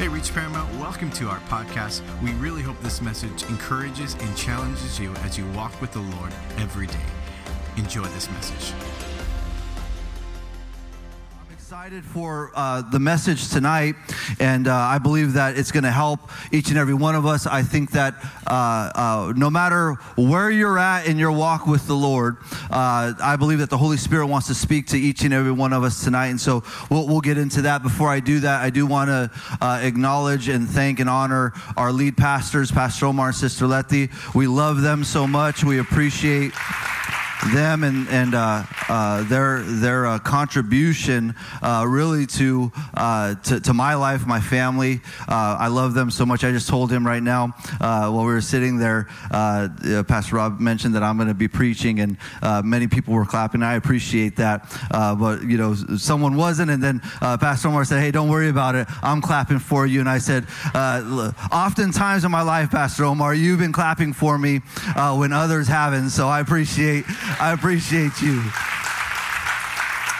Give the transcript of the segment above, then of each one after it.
Hey, Reach Paramount, welcome to our podcast. We really hope this message encourages and challenges you as you walk with the Lord every day. Enjoy this message. Excited for uh, the message tonight, and uh, I believe that it's going to help each and every one of us. I think that uh, uh, no matter where you're at in your walk with the Lord, uh, I believe that the Holy Spirit wants to speak to each and every one of us tonight. And so we'll, we'll get into that. Before I do that, I do want to uh, acknowledge and thank and honor our lead pastors, Pastor Omar and Sister Letty. We love them so much. We appreciate them and and uh, uh, their their uh, contribution uh, really to, uh, to, to my life, my family. Uh, I love them so much. I just told him right now while we were sitting there. Pastor Rob mentioned that I'm going to be preaching, and many people were clapping. I appreciate that, but you know, someone wasn't, and then Pastor Omar said, "Hey, don't worry about it. I'm clapping for you." And I said, "Oftentimes in my life, Pastor Omar, you've been clapping for me when others haven't. So I appreciate." I appreciate you.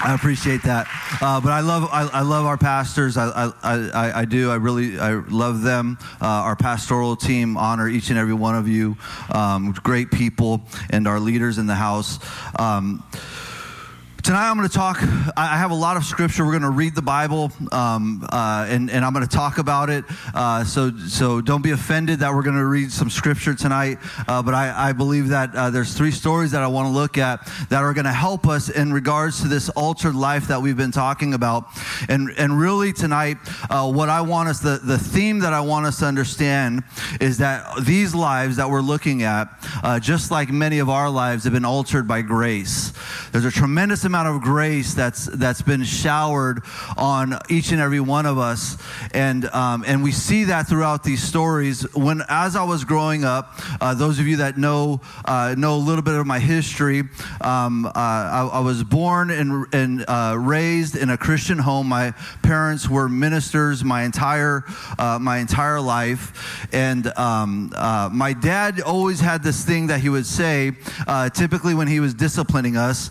I appreciate that, uh, but I love I, I, love our pastors. I, I, I, I do. I really I love them. Uh, our pastoral team honor each and every one of you. Um, great people and our leaders in the house. Um, Tonight I'm going to talk. I have a lot of scripture. We're going to read the Bible, um, uh, and, and I'm going to talk about it. Uh, so so don't be offended that we're going to read some scripture tonight. Uh, but I, I believe that uh, there's three stories that I want to look at that are going to help us in regards to this altered life that we've been talking about. And and really tonight, uh, what I want us the the theme that I want us to understand is that these lives that we're looking at, uh, just like many of our lives, have been altered by grace. There's a tremendous amount of grace that's that's been showered on each and every one of us, and um, and we see that throughout these stories. When as I was growing up, uh, those of you that know uh, know a little bit of my history, um, uh, I, I, was born and and uh, raised in a Christian home. My parents were ministers my entire uh, my entire life, and um, uh, my dad always had this thing that he would say. typically, when he was disciplining us,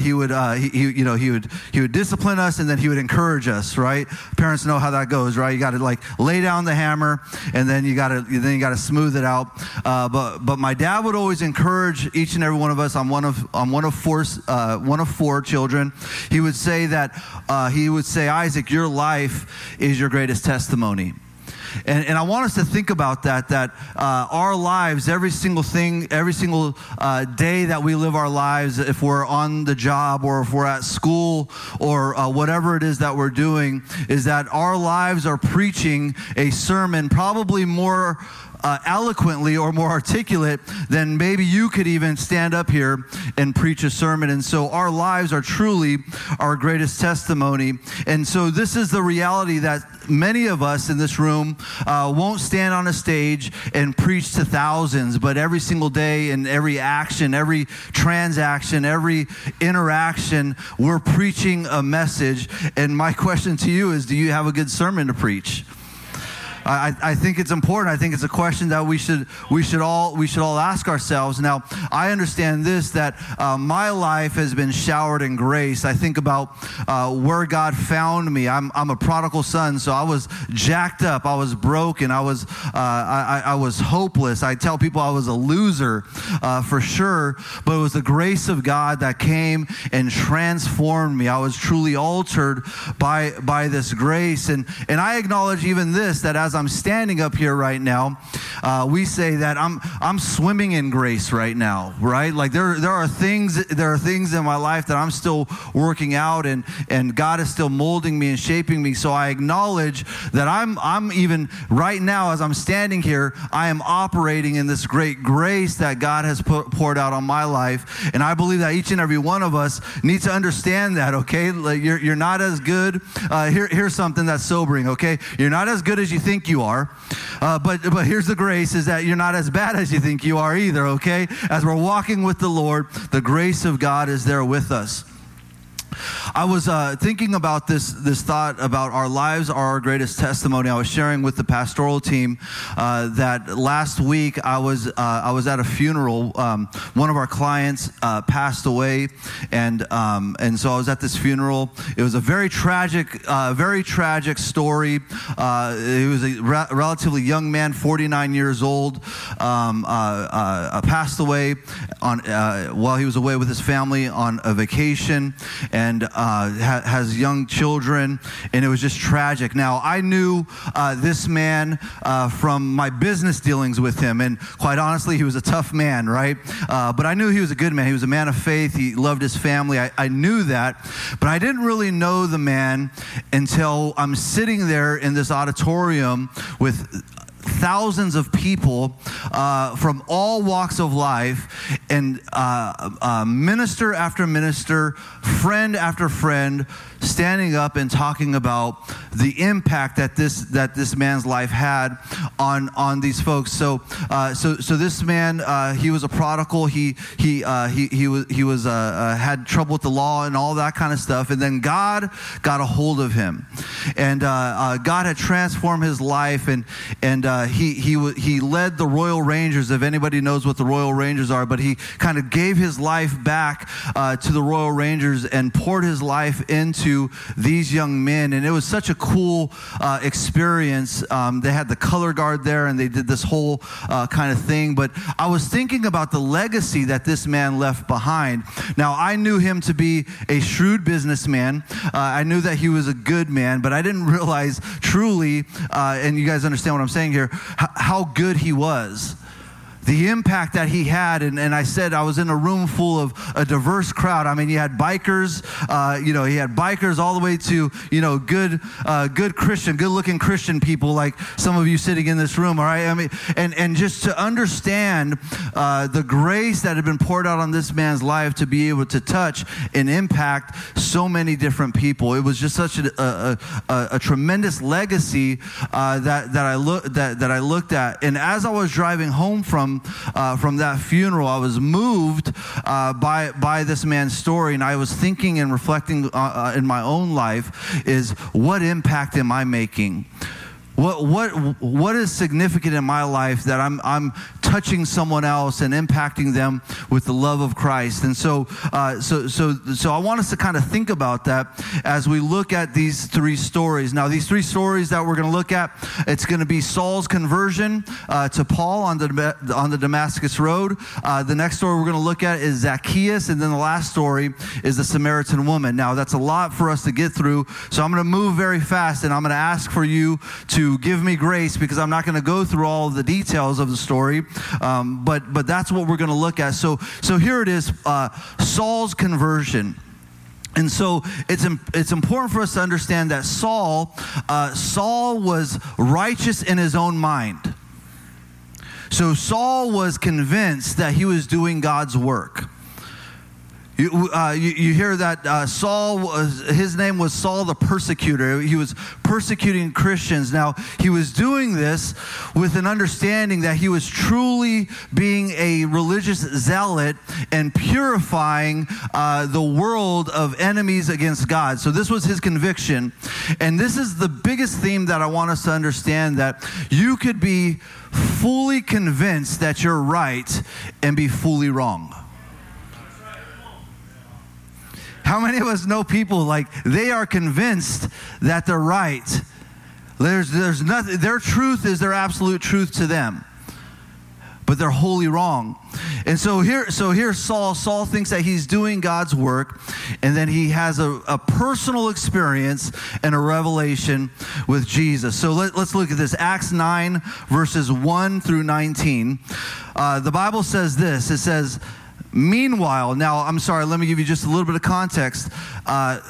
he would would, uh, he, you know, he would, he would discipline us and then he would encourage us, right? Parents know how that goes, right? You got to like lay down the hammer and then you got to, then you got to smooth it out. Uh, but, but my dad would always encourage each and every one of us. I'm one of, I'm one of four, uh, one of four children. He would say that, uh, he would say, Isaac, your life is your greatest testimony. And, and I want us to think about that, that uh, our lives, every single thing, every single uh, day that we live our lives, if we're on the job or if we're at school or uh, whatever it is that we're doing, is that our lives are preaching a sermon probably more uh, eloquently or more articulate than maybe you could even stand up here and preach a sermon. And so our lives are truly our greatest testimony. And so this is the reality that many of us in this room uh, won't stand on a stage and preach to thousands, but every single day and every action, every transaction, every interaction, we're preaching a message. And my question to you is do you have a good sermon to preach? I, I think it's important. I think it's a question that we should we should all we should all ask ourselves. Now, I understand this that uh, my life has been showered in grace. I think about uh, where God found me. I'm I'm a prodigal son, so I was jacked up. I was broken. I was uh, I, I, was hopeless. I tell people I was a loser uh, for sure. But it was the grace of God that came and transformed me. I was truly altered by by this grace, and and I acknowledge even this that as as I'm standing up here right now, uh, we say that I'm I'm swimming in grace right now, right? Like there there are things there are things in my life that I'm still working out, and and God is still molding me and shaping me. So I acknowledge that I'm I'm even right now as I'm standing here, I am operating in this great grace that God has put, poured out on my life, and I believe that each and every one of us needs to understand that. Okay, like you're you're not as good. Uh, here here's something that's sobering. Okay, you're not as good as you think think you are. Uh, but, but here's the grace is that you're not as bad as you think you are either, okay? As we're walking with the Lord, the grace of God is there with us. I was uh, thinking about this this thought about our lives are our greatest testimony. I was sharing with the pastoral team uh, that last week I was uh, I was at a funeral. Um, one of our clients uh, passed away, and um, and so I was at this funeral. It was a very tragic, uh, very tragic story. Uh, he was a re- relatively young man, 49 years old, um, passed away on while he was away with his family on a vacation, and uh, ha- has young children, and it was just tragic. Now, I knew uh, this man uh, from my business dealings with him, and quite honestly, he was a tough man, right? Uh, but I knew he was a good man. He was a man of faith. He loved his family. I, I knew that, but I didn't really know the man until I'm sitting there in this auditorium with thousands of people uh, from all walks of life, and uh, uh, minister after minister, friend after friend, standing up and talking about the impact that this that this man's life had on on these folks. So uh, so so this man uh, he was a prodigal. He he uh, he he was he was uh, uh, had trouble with the law and all that kind of stuff. And then God got a hold of him, and uh, God had transformed his life. And and he he he led the Royal Rangers. If anybody knows what the Royal Rangers are, but he kind of gave his life back to the Royal Rangers and poured his life into to these young men. And it was such a cool uh, experience. Um, they had the color guard there and they did this whole uh, kind of thing. But I was thinking about the legacy that this man left behind. Now, I knew him to be a shrewd businessman. Uh, I knew that he was a good man, but I didn't realize truly, uh, and you guys understand what I'm saying here, how good he was the impact that he had. And, and I said I was in a room full of a diverse crowd. I mean, he had bikers, uh, you know, he had bikers all the way to, you know, good, uh, good Christian, good looking Christian people like some of you sitting in this room, all right? I mean, and, and just to understand uh, the grace that had been poured out on this man's life to be able to touch and impact so many different people. It was just such a, a, a, a tremendous legacy uh, that, that, I look, that, that I looked at. And as I was driving home from from uh, from that funeral, I was moved uh, by by this man's story, and I was thinking and reflecting uh, uh, in my own life: is what impact am I making? What, what, what is significant in my life that I'm, I'm touching someone else and impacting them with the love of Christ? And so, uh, so, so, so I want us to kind of think about that as we look at these three stories. Now, these three stories that we're going to look at, it's going to be Saul's conversion uh, to Paul on the, on the Damascus Road. Uh, the next story we're going to look at is Zacchaeus. And then the last story is the Samaritan woman. Now, that's a lot for us to get through. So I'm going to move very fast and I'm going to ask for you to give me grace because I'm not going to go through all of the details of the story, um, but but that's what we're going to look at. So so here it is, uh, Saul's conversion. And so it's, it's important for us to understand that Saul, uh, Saul was righteous in his own mind. So Saul was convinced that he was doing God's work. You, uh, you, you, hear that uh, Saul, was, his name was Saul the persecutor. He was persecuting Christians. Now, he was doing this with an understanding that he was truly being a religious zealot and purifying uh, the world of enemies against God. So, this was his conviction. And this is the biggest theme that I want us to understand that you could be fully convinced that you're right and be fully wrong. How many of us know people like they are convinced that they're right? There's, there's nothing, their truth is their absolute truth to them. But they're wholly wrong. And so here, so here Saul, Saul thinks that he's doing God's work, and then he has a, a personal experience and a revelation with Jesus. So let, us look at this. Acts 9, verses 1 through 19. Uh, the Bible says this. It says, Meanwhile, now I'm sorry, let me give you just a little bit of context. Uh,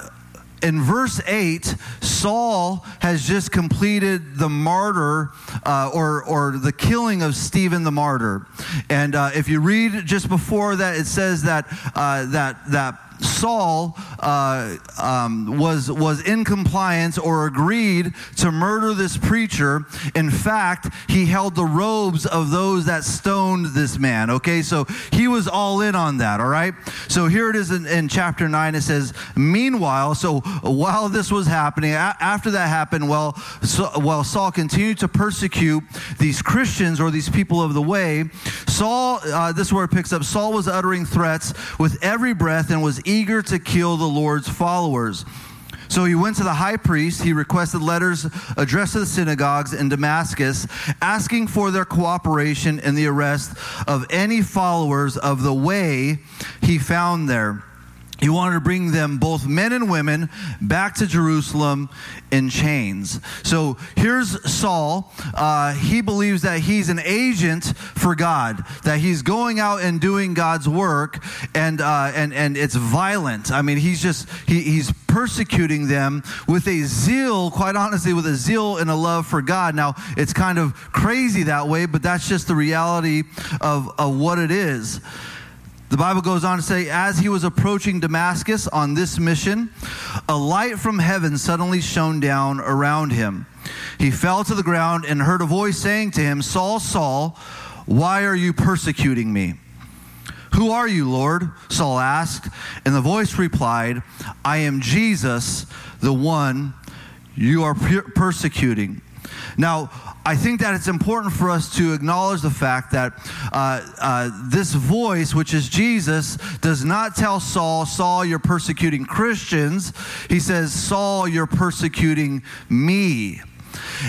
in verse 8, Saul has just completed the martyr uh, or, or the killing of Stephen the martyr. And uh, if you read just before that, it says that, uh, that, that Saul uh, um, was, was in compliance or agreed to murder this preacher. In fact, he held the robes of those that stoned this man. Okay, so he was all in on that, all right? So here it is in, in chapter 9. It says, Meanwhile, so while this was happening, a- after that happened, well, so, while Saul continued to persecute these Christians or these people of the way, Saul, uh, this is where it picks up, Saul was uttering threats with every breath and was eager to kill the Lord's followers. So he went to the high priest. He requested letters addressed to the synagogues in Damascus, asking for their cooperation in the arrest of any followers of the way he found there. He wanted to bring them, both men and women, back to Jerusalem in chains. So here's Saul. Uh, he believes that he's an agent for God, that he's going out and doing God's work, and uh, and and it's violent. I mean, he's just he, he's persecuting them with a zeal, quite honestly, with a zeal and a love for God. Now it's kind of crazy that way, but that's just the reality of of what it is. The Bible goes on to say, as he was approaching Damascus on this mission, a light from heaven suddenly shone down around him. He fell to the ground and heard a voice saying to him, Saul, Saul, why are you persecuting me? Who are you, Lord? Saul asked. And the voice replied, I am Jesus, the one you are persecuting. Now, I think that it's important for us to acknowledge the fact that uh, uh, this voice, which is Jesus, does not tell Saul, Saul, you're persecuting Christians. He says, Saul, you're persecuting me.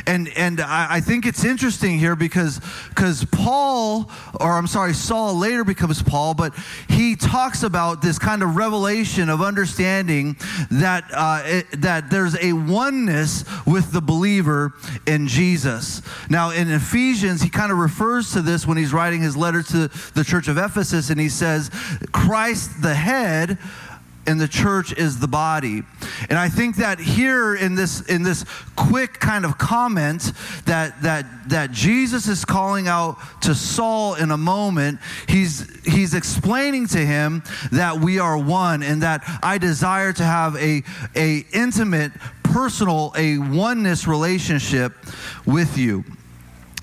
And and I, I think it's interesting here because because Paul, or I'm sorry, Saul later becomes Paul, but he talks about this kind of revelation of understanding that uh, it, that there's a oneness with the believer in Jesus. Now in Ephesians, he kind of refers to this when he's writing his letter to the church of Ephesus, and he says, Christ the head and the church is the body. And I think that here in this in this quick kind of comment that that that Jesus is calling out to Saul in a moment, he's he's explaining to him that we are one and that I desire to have a a intimate personal a oneness relationship with you.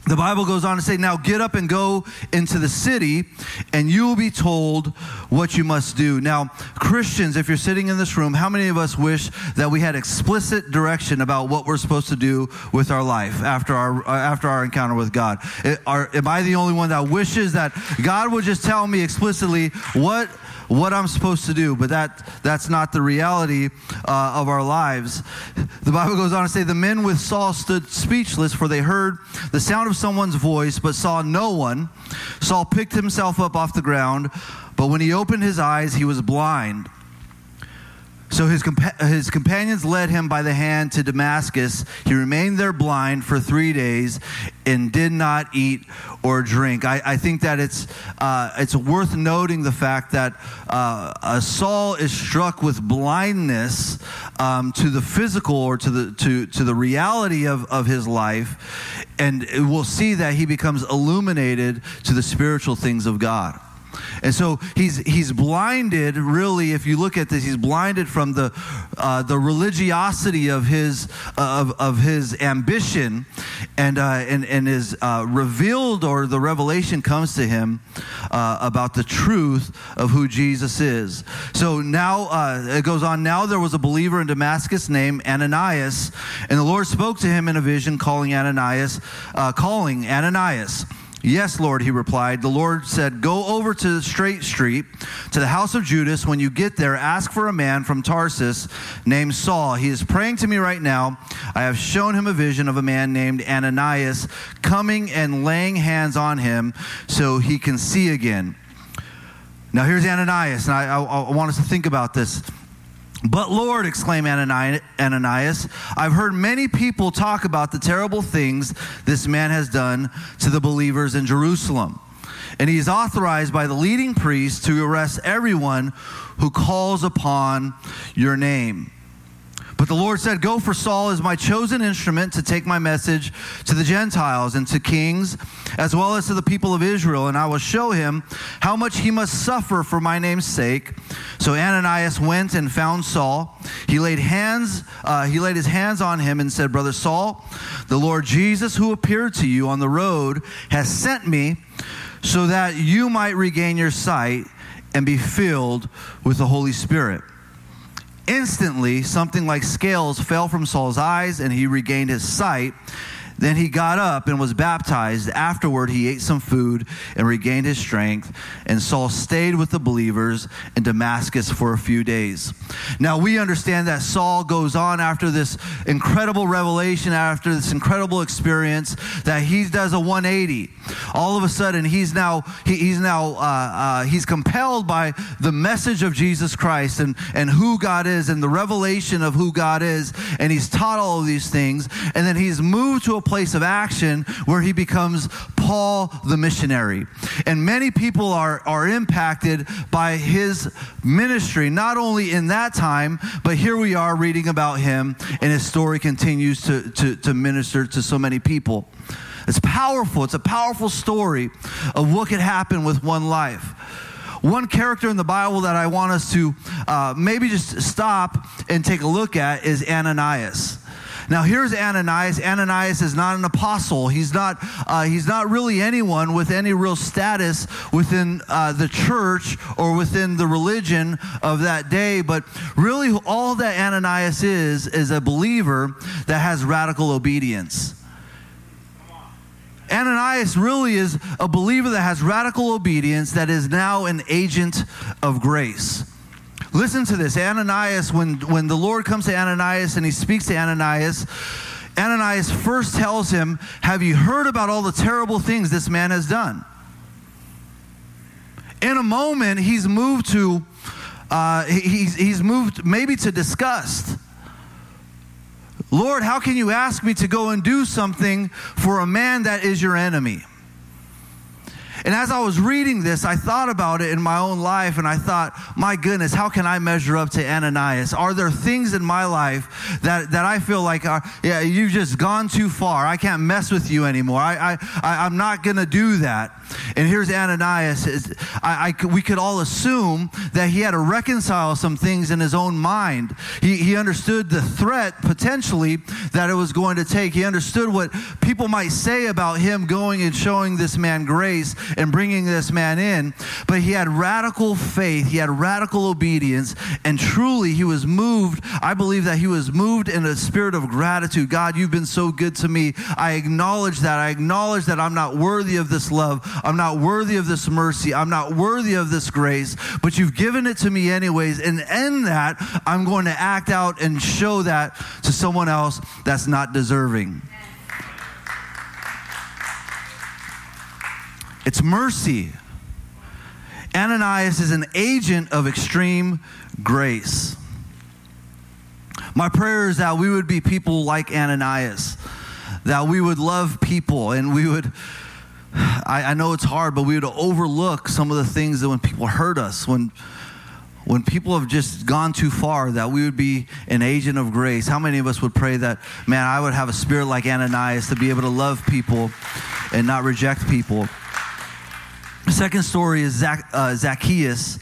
The Bible goes on to say, Now get up and go into the city, and you will be told what you must do. Now, Christians, if you're sitting in this room, how many of us wish that we had explicit direction about what we're supposed to do with our life after our, uh, after our encounter with God? It, are, am I the only one that wishes that God would just tell me explicitly what what I'm supposed to do, but that, that's not the reality uh, of our lives. The Bible goes on to say, The men with Saul stood speechless, for they heard the sound of someone's voice, but saw no one. Saul picked himself up off the ground, but when he opened his eyes, he was blind. So his, compa- his companions led him by the hand to Damascus. He remained there blind for three days and did not eat or drink. I, I think that it's, uh, it's worth noting the fact that uh, Saul is struck with blindness um, to the physical or to the, to, to the reality of, of his life. And we'll see that he becomes illuminated to the spiritual things of God. And so he's, he's blinded, really, if you look at this, he's blinded from the, uh, the religiosity of his, uh, of, of his ambition and, uh, and, and is uh, revealed, or the revelation comes to him uh, about the truth of who Jesus is. So now uh, it goes on. Now there was a believer in Damascus named Ananias, and the Lord spoke to him in a vision, calling Ananias, calling Ananias. Yes, Lord, he replied. The Lord said, Go over to the Straight Street, to the house of Judas. When you get there, ask for a man from Tarsus named Saul. He is praying to me right now. I have shown him a vision of a man named Ananias coming and laying hands on him so he can see again. Now, here's Ananias, and I, I, I want us to think about this. But Lord, exclaimed Ananias, I've heard many people talk about the terrible things this man has done to the believers in Jerusalem. And he is authorized by the leading priest to arrest everyone who calls upon your name. But the Lord said, Go for Saul is my chosen instrument to take my message to the Gentiles and to kings, as well as to the people of Israel, and I will show him how much he must suffer for my name's sake. So Ananias went and found Saul. He laid hands, uh, he laid his hands on him and said, Brother Saul, the Lord Jesus, who appeared to you on the road, has sent me so that you might regain your sight and be filled with the Holy Spirit. Instantly, something like scales fell from Saul's eyes, and he regained his sight. Then he got up and was baptized. Afterward, he ate some food and regained his strength. And Saul stayed with the believers in Damascus for a few days. Now, we understand that Saul goes on after this incredible revelation, after this incredible experience, that he does a 180. All of a sudden, he's now, he, he's now, uh, uh, he's compelled by the message of Jesus Christ and, and who God is and the revelation of who God is. And he's taught all of these things. And then he's moved to a place of action where he becomes Paul the missionary. And many people are, are impacted by his ministry, not only in that time, but here we are reading about him, and his story continues to, to, to minister to so many people. It's powerful. It's a powerful story of what could happen with one life. One character in the Bible that I want us to uh, maybe just stop and take a look at is Ananias. Now here's Ananias. Ananias is not an apostle. He's not. Uh, he's not really anyone with any real status within uh, the church or within the religion of that day. But really, all that Ananias is is a believer that has radical obedience. Ananias really is a believer that has radical obedience that is now an agent of grace. Listen to this. Ananias, when, when the Lord comes to Ananias and he speaks to Ananias, Ananias first tells him, Have you heard about all the terrible things this man has done? In a moment, he's moved to, uh, he's, he's moved maybe to disgust. Lord, how can you ask me to go and do something for a man that is your enemy? And as I was reading this, I thought about it in my own life, and I thought, my goodness, how can I measure up to Ananias? Are there things in my life that, that I feel like, are, yeah, you've just gone too far. I can't mess with you anymore. I, I, I, am not going to do that. And here's Ananias. I, I, we could all assume that he had to reconcile some things in his own mind. He, he understood the threat potentially that it was going to take. He understood what people might say about him going and showing this man grace and bringing this man in. But he had radical faith, he had radical obedience, and truly he was moved. I believe that he was moved in a spirit of gratitude. God, you've been so good to me. I acknowledge that. I acknowledge that I'm not worthy of this love. I'm not worthy of this mercy. I'm not worthy of this grace, but you've given it to me anyways. And in that, I'm going to act out and show that to someone else that's not deserving. It's mercy. Ananias is an agent of extreme grace. My prayer is that we would be people like Ananias, that we would love people and we would, I, I, know it's hard, but we would overlook some of the things that when people hurt us, when, when people have just gone too far, that we would be an agent of grace. How many of us would pray that, man, I would have a spirit like Ananias to be able to love people and not reject people? Second story is Zac, uh, Zacchaeus,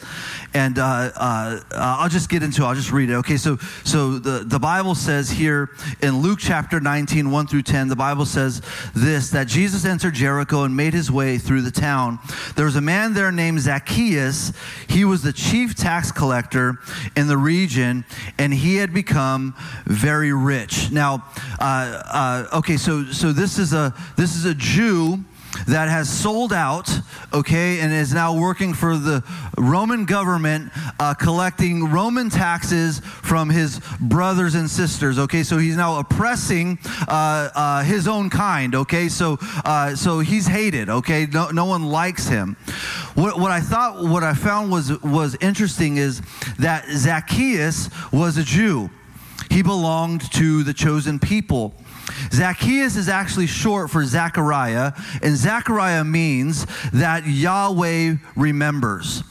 and uh, uh, I'll just get into it. I'll just read it. Okay, so so the, the Bible says here in Luke chapter 19, 1 through 10, the Bible says this that Jesus entered Jericho and made his way through the town. There was a man there named Zacchaeus. He was the chief tax collector in the region, and he had become very rich. Now, uh, uh, okay, so so this is a this is a Jew that has sold out, okay, and is now working for the Roman government, uh, collecting Roman taxes from his brothers and sisters, okay? So he's now oppressing uh, uh, his own kind, okay? So, uh, so he's hated, okay? No, no one likes him. What, what I thought, what I found was, was interesting is that Zacchaeus was a Jew. He belonged to the chosen people. Zacchaeus is actually short for Zechariah, and Zechariah means that Yahweh remembers.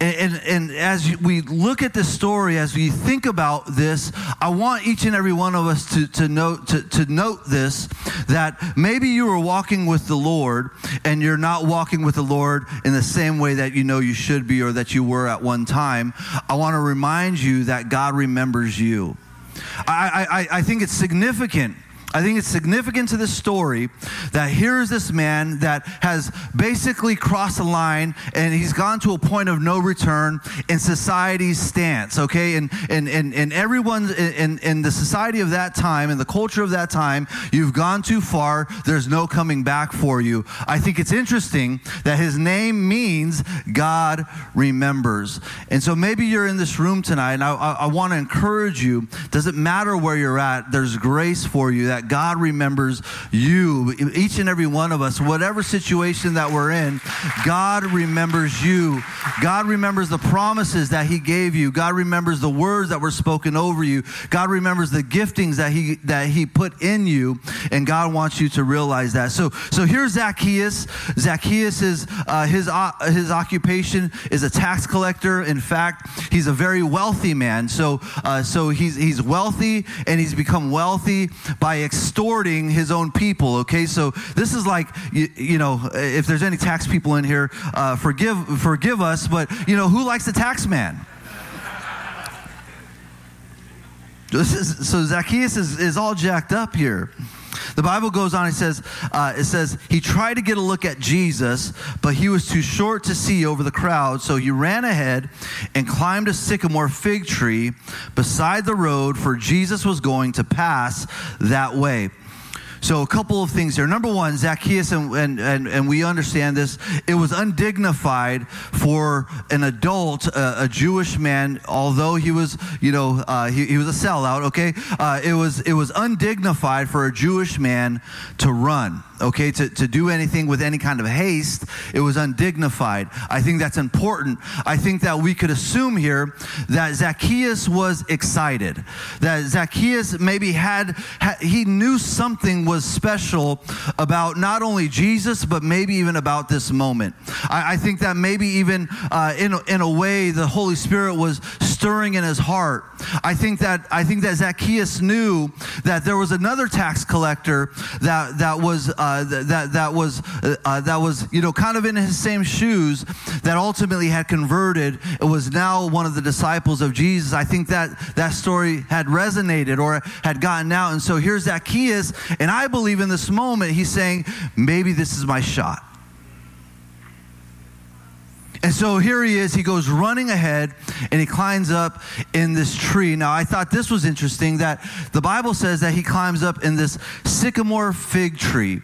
And, and, and as we look at this story, as we think about this, I want each and every one of us to, to, note, to, to note this that maybe you are walking with the Lord and you're not walking with the Lord in the same way that you know you should be or that you were at one time. I want to remind you that God remembers you. I, I, I think it's significant I think it's significant to this story that here is this man that has basically crossed the line and he's gone to a point of no return in society's stance, okay? And, and, and, and everyone in, in the society of that time, in the culture of that time, you've gone too far. There's no coming back for you. I think it's interesting that his name means God remembers. And so maybe you're in this room tonight and I, I, I want to encourage you. Doesn't matter where you're at, there's grace for you that God remembers you, each and every one of us, whatever situation that we're in, God remembers you. God remembers the promises that He gave you. God remembers the words that were spoken over you. God remembers the giftings that He that He put in you, and God wants you to realize that. So, so here's Zacchaeus. Zacchaeus is uh, his uh, his occupation is a tax collector. In fact, he's a very wealthy man. So, uh, so he's he's wealthy, and he's become wealthy by extorting his own people. Okay, so this is like you, you know, if there's any tax people in here, uh, forgive forgive us, but you know, who likes the tax man? Is, so Zacchaeus is, is all jacked up here. The Bible goes on, it says, uh, it says, he tried to get a look at Jesus, but he was too short to see over the crowd. So he ran ahead and climbed a sycamore fig tree beside the road, for Jesus was going to pass that way. So, a couple of things here. Number one, Zacchaeus, and, and, and, and we understand this, it was undignified for an adult, uh, a Jewish man, although he was, you know, uh, he, he was a sellout, okay? Uh, it, was, it was undignified for a Jewish man to run okay, to, to do anything with any kind of haste, it was undignified. I think that's important. I think that we could assume here that Zacchaeus was excited, that Zacchaeus maybe had, had he knew something was special about not only Jesus, but maybe even about this moment. I, I think that maybe even uh, in, in a way the Holy Spirit was stirring in his heart. I think that I think that Zacchaeus knew that there was another tax collector that that was uh, that that was uh, that was you know kind of in his same shoes that ultimately had converted. It was now one of the disciples of Jesus. I think that that story had resonated or had gotten out, and so here's Zacchaeus, and I believe in this moment he's saying maybe this is my shot. And so here he is. He goes running ahead and he climbs up in this tree. Now, I thought this was interesting that the Bible says that he climbs up in this sycamore fig tree.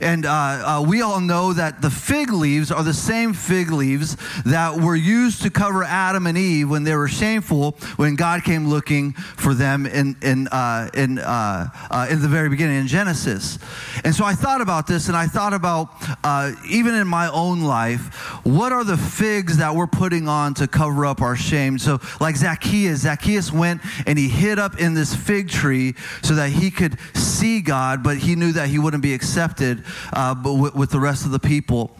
And uh, uh, we all know that the fig leaves are the same fig leaves that were used to cover Adam and Eve when they were shameful when God came looking for them in, in, uh, in, uh, uh, in the very beginning in Genesis. And so I thought about this and I thought about uh, even in my own life, what are the figs that we're putting on to cover up our shame? So, like Zacchaeus, Zacchaeus went and he hid up in this fig tree so that he could see God, but he knew that he wouldn't be accepted uh, with, with, the rest of the people.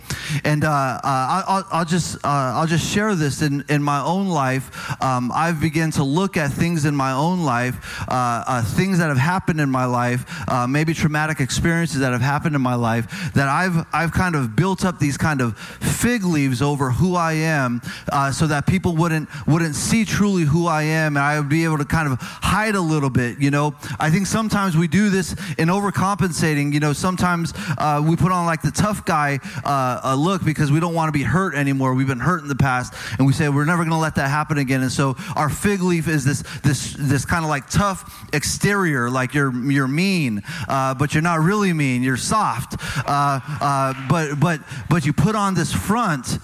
And uh, uh I'll, I'll, just uh, I'll just share this in, in my own life. Um, I've begun to look at things in my own life, things that have happened in my life, maybe traumatic experiences that have happened in my life, that I've I've kind of built up these kind of fig leaves over who I am, so that people wouldn't wouldn't see truly who I am, and I would be able to kind of hide a little bit. You know, I think sometimes we do this in overcompensating. You know, sometimes uh, we put on like the tough guy uh, look because we don't want to be hurt anymore. We've been hurt in the past, and we say we're never going to let that happen again. And so our fig leaf is this this this kind of like tough exterior, like you're you're mean, uh, but you're not really mean. You're soft, uh, uh, but but but you put on this front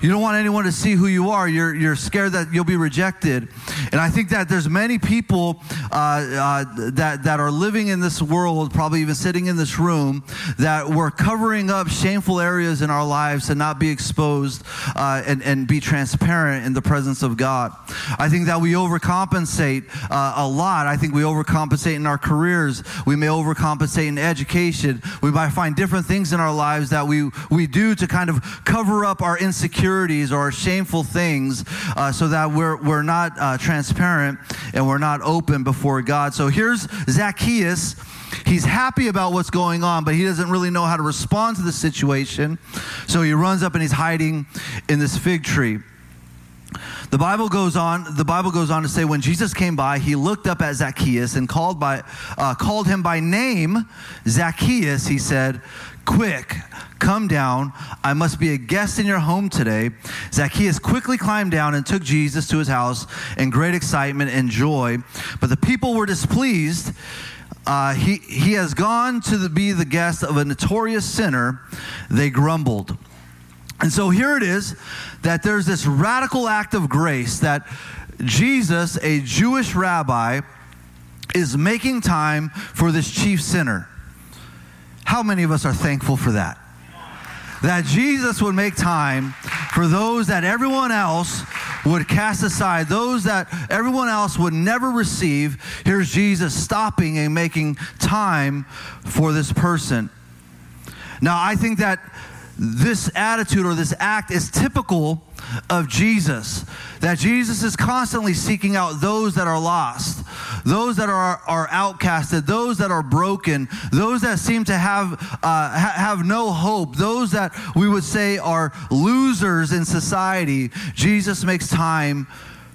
you don't want anyone to see who you are. You're, you're scared that you'll be rejected. And I think that there's many people uh, uh, that, that are living in this world, probably even sitting in this room, that we're covering up shameful areas in our lives to not be exposed uh, and, and be transparent in the presence of God. I think that we overcompensate uh, a lot. I think we overcompensate in our careers. We may overcompensate in education. We might find different things in our lives that we, we do to kind of cover up our insecurities or our shameful things uh, so that we're, we're not uh, transparent and we're not open before God. So here's Zacchaeus. He's happy about what's going on, but he doesn't really know how to respond to the situation. So he runs up and he's hiding in this fig tree. The Bible goes on. The Bible goes on to say, when Jesus came by, he looked up at Zacchaeus and called by, uh, called him by name. Zacchaeus, he said, "Quick, come down. I must be a guest in your home today." Zacchaeus quickly climbed down and took Jesus to his house in great excitement and joy. But the people were displeased. Uh, he, he has gone to the, be the guest of a notorious sinner. They grumbled. And so here it is that there's this radical act of grace that Jesus, a Jewish rabbi, is making time for this chief sinner. How many of us are thankful for that? That Jesus would make time for those that everyone else would cast aside, those that everyone else would never receive. Here's Jesus stopping and making time for this person. Now, I think that this attitude or this act is typical of Jesus. That Jesus is constantly seeking out those that are lost, those that are, are outcasted, those that are broken, those that seem to have, uh, ha- have no hope, those that we would say are losers in society. Jesus makes time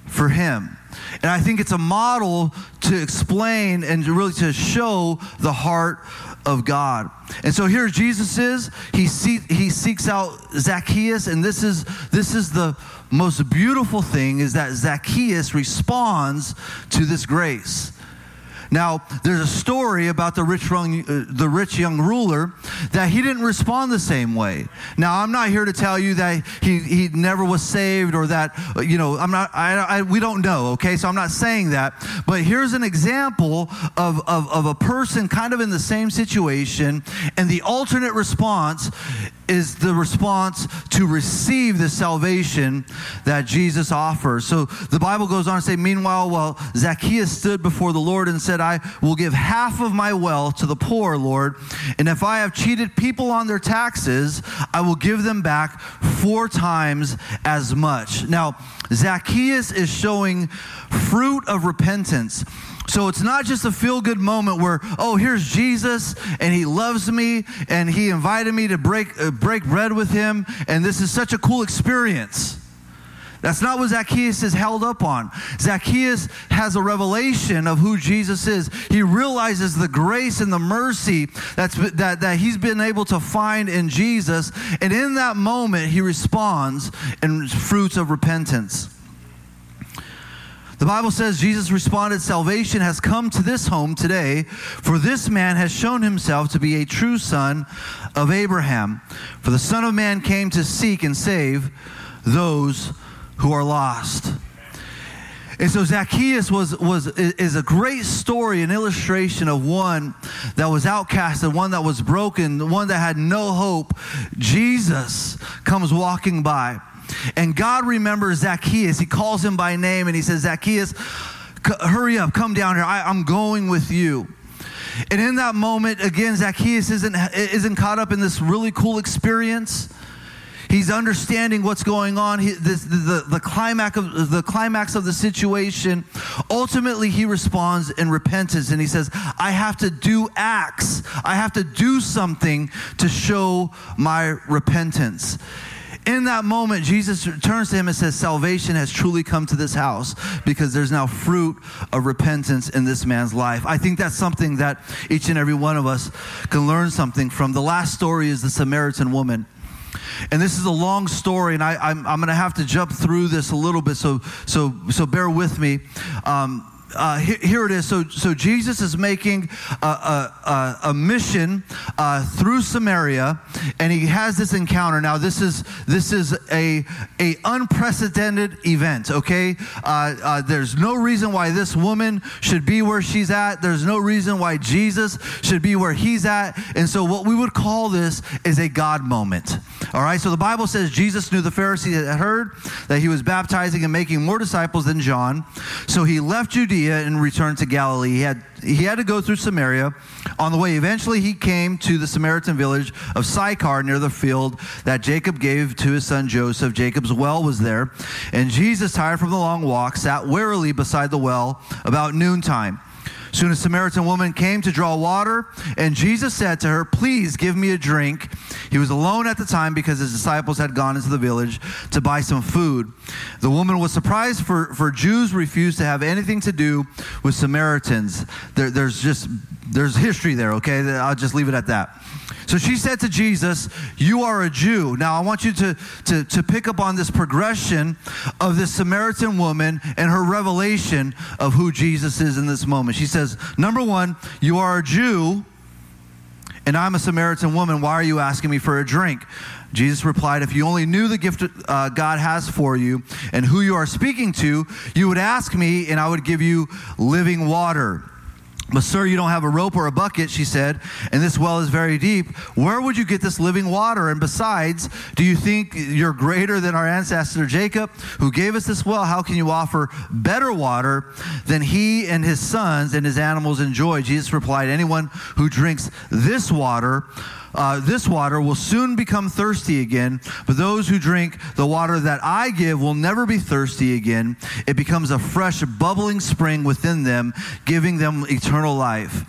for him. And I think it's a model to explain and really to show the heart of God. And so here Jesus is. He see, he seeks out Zacchaeus, and this is this is the most beautiful thing is that Zacchaeus responds to this grace. Now, there's a story about the rich, young, uh, the rich young ruler that he didn't respond the same way. Now, I'm not here to tell you that he, he never was saved or that, you know, I'm not, I, I, we don't know, okay? So I'm not saying that. But here's an example of, of, of a person kind of in the same situation, and the alternate response is the response to receive the salvation that Jesus offers. So the Bible goes on to say, Meanwhile, while Zacchaeus stood before the Lord and said, I will give half of my wealth to the poor, Lord, and if I have cheated people on their taxes, I will give them back four times as much. Now, Zacchaeus is showing fruit of repentance. So it's not just a feel good moment where, oh, here's Jesus and he loves me and he invited me to break, uh, break bread with him and this is such a cool experience. That's not what Zacchaeus is held up on. Zacchaeus has a revelation of who Jesus is. He realizes the grace and the mercy that's, that, that he's been able to find in Jesus. And in that moment, he responds in fruits of repentance. The Bible says Jesus responded, Salvation has come to this home today, for this man has shown himself to be a true son of Abraham. For the Son of Man came to seek and save those who are lost. And so Zacchaeus was, was, is a great story, an illustration of one that was outcast and one that was broken, one that had no hope. Jesus comes walking by. And God remembers Zacchaeus. He calls him by name and he says, Zacchaeus, hurry up, come down here. I, I'm going with you. And in that moment, again, Zacchaeus isn't, isn't caught up in this really cool experience. He's understanding what's going on, he, the, the, the, climax of, the climax of the situation. Ultimately, he responds in repentance and he says, I have to do acts. I have to do something to show my repentance. In that moment, Jesus turns to him and says, Salvation has truly come to this house because there's now fruit of repentance in this man's life. I think that's something that each and every one of us can learn something from. The last story is the Samaritan woman. And this is a long story, and I, am going to have to jump through this a little bit, so, so, so bear with me. Um, uh, here, it is. So, so Jesus is making a, a, a mission uh, through Samaria, and he has this encounter. Now, this is this is a a unprecedented event. Okay, uh, uh, there's no reason why this woman should be where she's at. There's no reason why Jesus should be where he's at. And so, what we would call this is a God moment. All right. So the Bible says Jesus knew the Pharisees had heard that he was baptizing and making more disciples than John. So he left Judea Judea and returned to Galilee. He had, he had to go through Samaria. On the way, eventually he came to the Samaritan village of Sychar near the field that Jacob gave to his son Joseph. Jacob's well was there. And Jesus, tired from the long walk, sat wearily beside the well about noontime. Soon a Samaritan woman came to draw water, and Jesus said to her, Please give me a drink. He was alone at the time because his disciples had gone into the village to buy some food. The woman was surprised, for, for Jews refused to have anything to do with Samaritans. There, there's just there's history there, okay? I'll just leave it at that. So she said to Jesus, You are a Jew. Now I want you to, to, to pick up on this progression of this Samaritan woman and her revelation of who Jesus is in this moment. She says, Number one, you are a Jew, and I'm a Samaritan woman. Why are you asking me for a drink? Jesus replied, If you only knew the gift uh, God has for you and who you are speaking to, you would ask me, and I would give you living water. But, sir, you don't have a rope or a bucket, she said, and this well is very deep. Where would you get this living water? And besides, do you think you're greater than our ancestor Jacob, who gave us this well? How can you offer better water than he and his sons and his animals enjoy? Jesus replied, Anyone who drinks this water, uh, this water will soon become thirsty again, but those who drink the water that I give will never be thirsty again. It becomes a fresh, bubbling spring within them, giving them eternal life.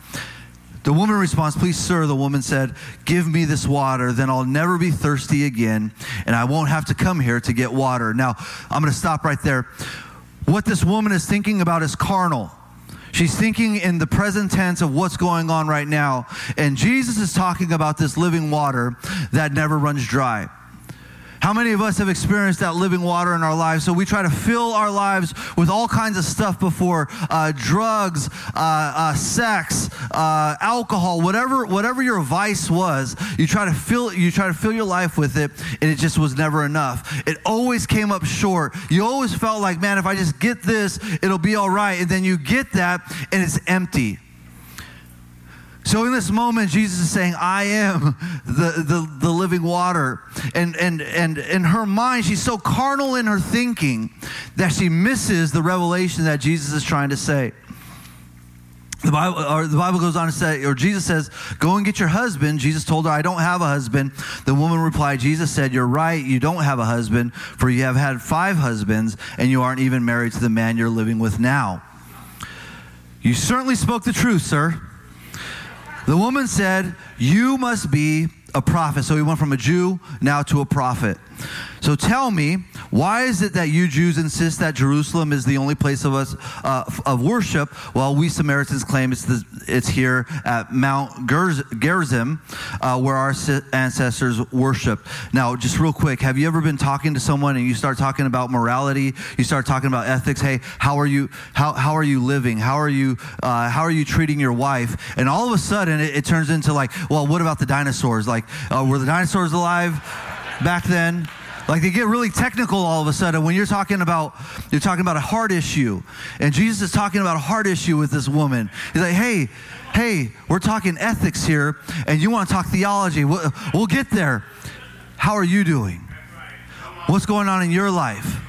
The woman responds, Please, sir, the woman said, Give me this water, then I'll never be thirsty again, and I won't have to come here to get water. Now, I'm going to stop right there. What this woman is thinking about is carnal. She's thinking in the present tense of what's going on right now. And Jesus is talking about this living water that never runs dry. How many of us have experienced that living water in our lives? So we try to fill our lives with all kinds of stuff before uh, drugs, uh, uh, sex, uh, alcohol, whatever whatever your vice was. You try to fill you try to fill your life with it, and it just was never enough. It always came up short. You always felt like, man, if I just get this, it'll be all right. And then you get that, and it's empty. So in this moment, Jesus is saying, I am the, the, the, living water. And, and, and in her mind, she's so carnal in her thinking that she misses the revelation that Jesus is trying to say. The Bible, or the Bible goes on to say, or Jesus says, Go and get your husband. Jesus told her, I don't have a husband. The woman replied, Jesus said, You're right, you don't have a husband, for you have had five husbands, and you aren't even married to the man you're living with now. You certainly spoke the truth, sir. The woman said, You must be a prophet. So he went from a Jew now to a prophet. So tell me, why is it that you Jews insist that Jerusalem is the only place of us uh, of worship, while we Samaritans claim it's the, it's here at Mount Gerizim, uh, where our ancestors worshiped? Now, just real quick, have you ever been talking to someone and you start talking about morality? You start talking about ethics. Hey, how are you? How, how are you living? How are you? Uh, how are you treating your wife? And all of a sudden, it, it turns into like, well, what about the dinosaurs? Like, uh, were the dinosaurs alive back then? Like they get really technical all of a sudden when you're talking about you're talking about a heart issue. And Jesus is talking about a heart issue with this woman. He's like, "Hey, hey, we're talking ethics here and you want to talk theology. We'll, we'll get there. How are you doing? What's going on in your life?"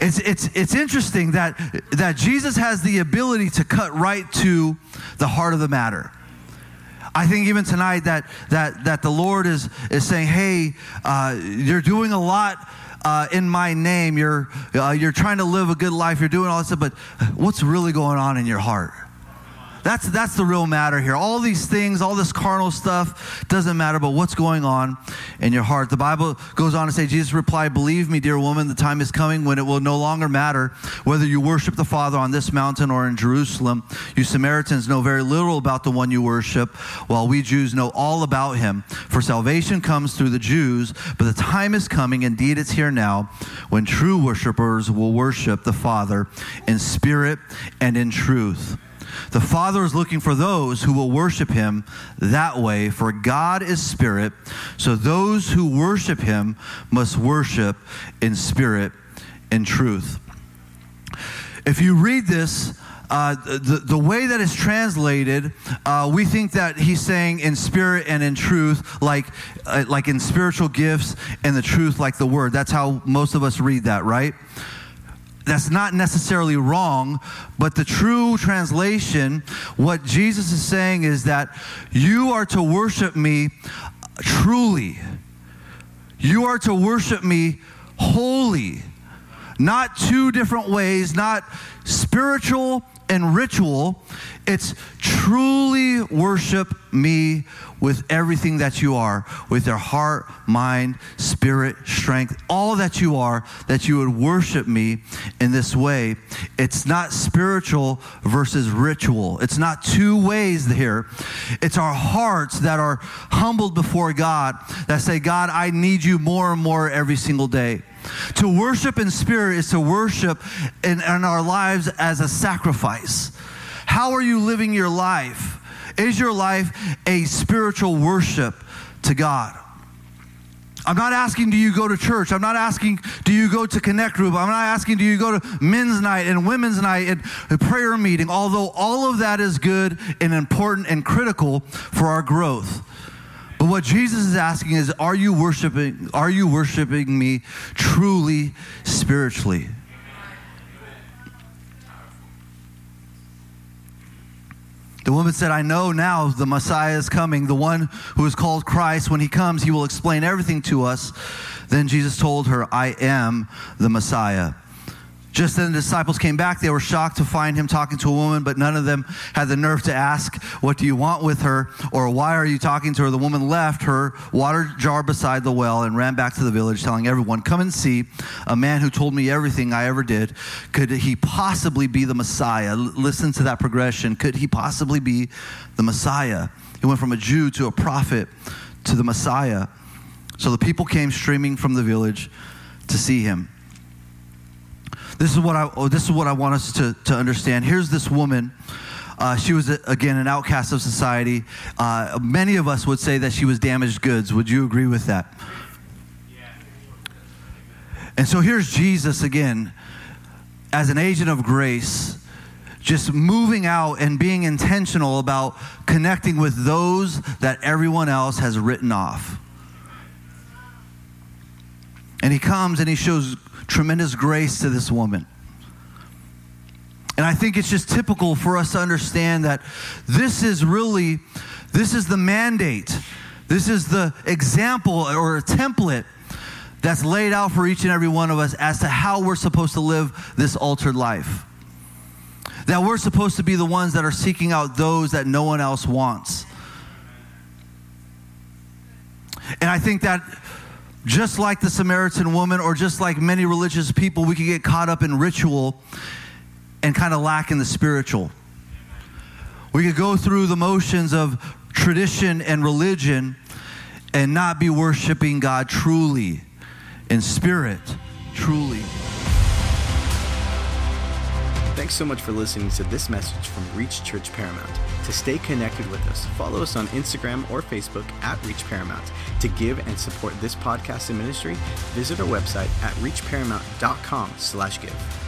It's, it's, it's interesting that, that Jesus has the ability to cut right to the heart of the matter. I think even tonight that that that the Lord is is saying, "Hey, uh, you're doing a lot." Uh, in my name, you're uh, you're trying to live a good life. You're doing all this stuff, but what's really going on in your heart? That's, that's the real matter here. All these things, all this carnal stuff doesn't matter, but what's going on in your heart? The Bible goes on to say, Jesus replied, Believe me, dear woman, the time is coming when it will no longer matter whether you worship the Father on this mountain or in Jerusalem. You Samaritans know very little about the one you worship, while we Jews know all about him. For salvation comes through the Jews, but the time is coming, indeed it's here now, when true worshipers will worship the Father in spirit and in truth. The Father is looking for those who will worship him that way, for God is spirit. So those who worship him must worship in spirit and truth. If you read this, uh, the, the way that it's translated, uh, we think that he's saying in spirit and in truth, like, uh, like in spiritual gifts and the truth, like the word. That's how most of us read that, right? That's not necessarily wrong, but the true translation, what Jesus is saying is that you are to worship me truly. You are to worship me wholly. Not two different ways, not spiritual and ritual. It's truly worship me with everything that you are, with your heart, mind, spirit, strength, all that you are, that you would worship me in this way. It's not spiritual versus ritual. It's not two ways here. It's our hearts that are humbled before God that say, God, I need you more and more every single day. To worship in spirit is to worship in, in our lives as a sacrifice. How are you living your life? Is your life a spiritual worship to God? I'm not asking, do you go to church? I'm not asking, do you go to Connect Group? I'm not asking, do you go to men's night and women's night and a prayer meeting? Although all of that is good and important and critical for our growth. But what Jesus is asking is, are you worshiping, are you worshiping me truly spiritually? The woman said, I know now the Messiah is coming, the one who is called Christ. When he comes, he will explain everything to us. Then Jesus told her, I am the Messiah. Just then the disciples came back. They were shocked to find him talking to a woman, but none of them had the nerve to ask, What do you want with her? or Why are you talking to her? The woman left her water jar beside the well and ran back to the village, telling everyone, Come and see a man who told me everything I ever did. Could he possibly be the Messiah? Listen to that progression. Could he possibly be the Messiah? He went from a Jew to a prophet to the Messiah. So the people came streaming from the village to see him. This is what I, oh, this is what I want us to, to understand. Here's this woman. Uh, she was, again, an outcast of society. Uh, many of us would say that she was damaged goods. Would you agree with that? And so here's Jesus again as an agent of grace, just moving out and being intentional about connecting with those that everyone else has written off. And he comes and he shows tremendous grace to this woman. And I think it's just typical for us to understand that this is really, this is the mandate. This is the example or a template that's laid out for each and every one of us as to how we're supposed to live this altered life. That we're supposed to be the ones that are seeking out those that no one else wants. And I think that just like the Samaritan woman, or just like many religious people, we can get caught up in ritual and kind of lack in the spiritual. We could go through the motions of tradition and religion and not be worshiping God truly, in spirit, truly. Thanks so much for listening to this message from Reach Church Paramount. To stay connected with us, follow us on Instagram or Facebook at Reach Paramount. To give and support this podcast and ministry, visit our website at reachparamount.com slash give.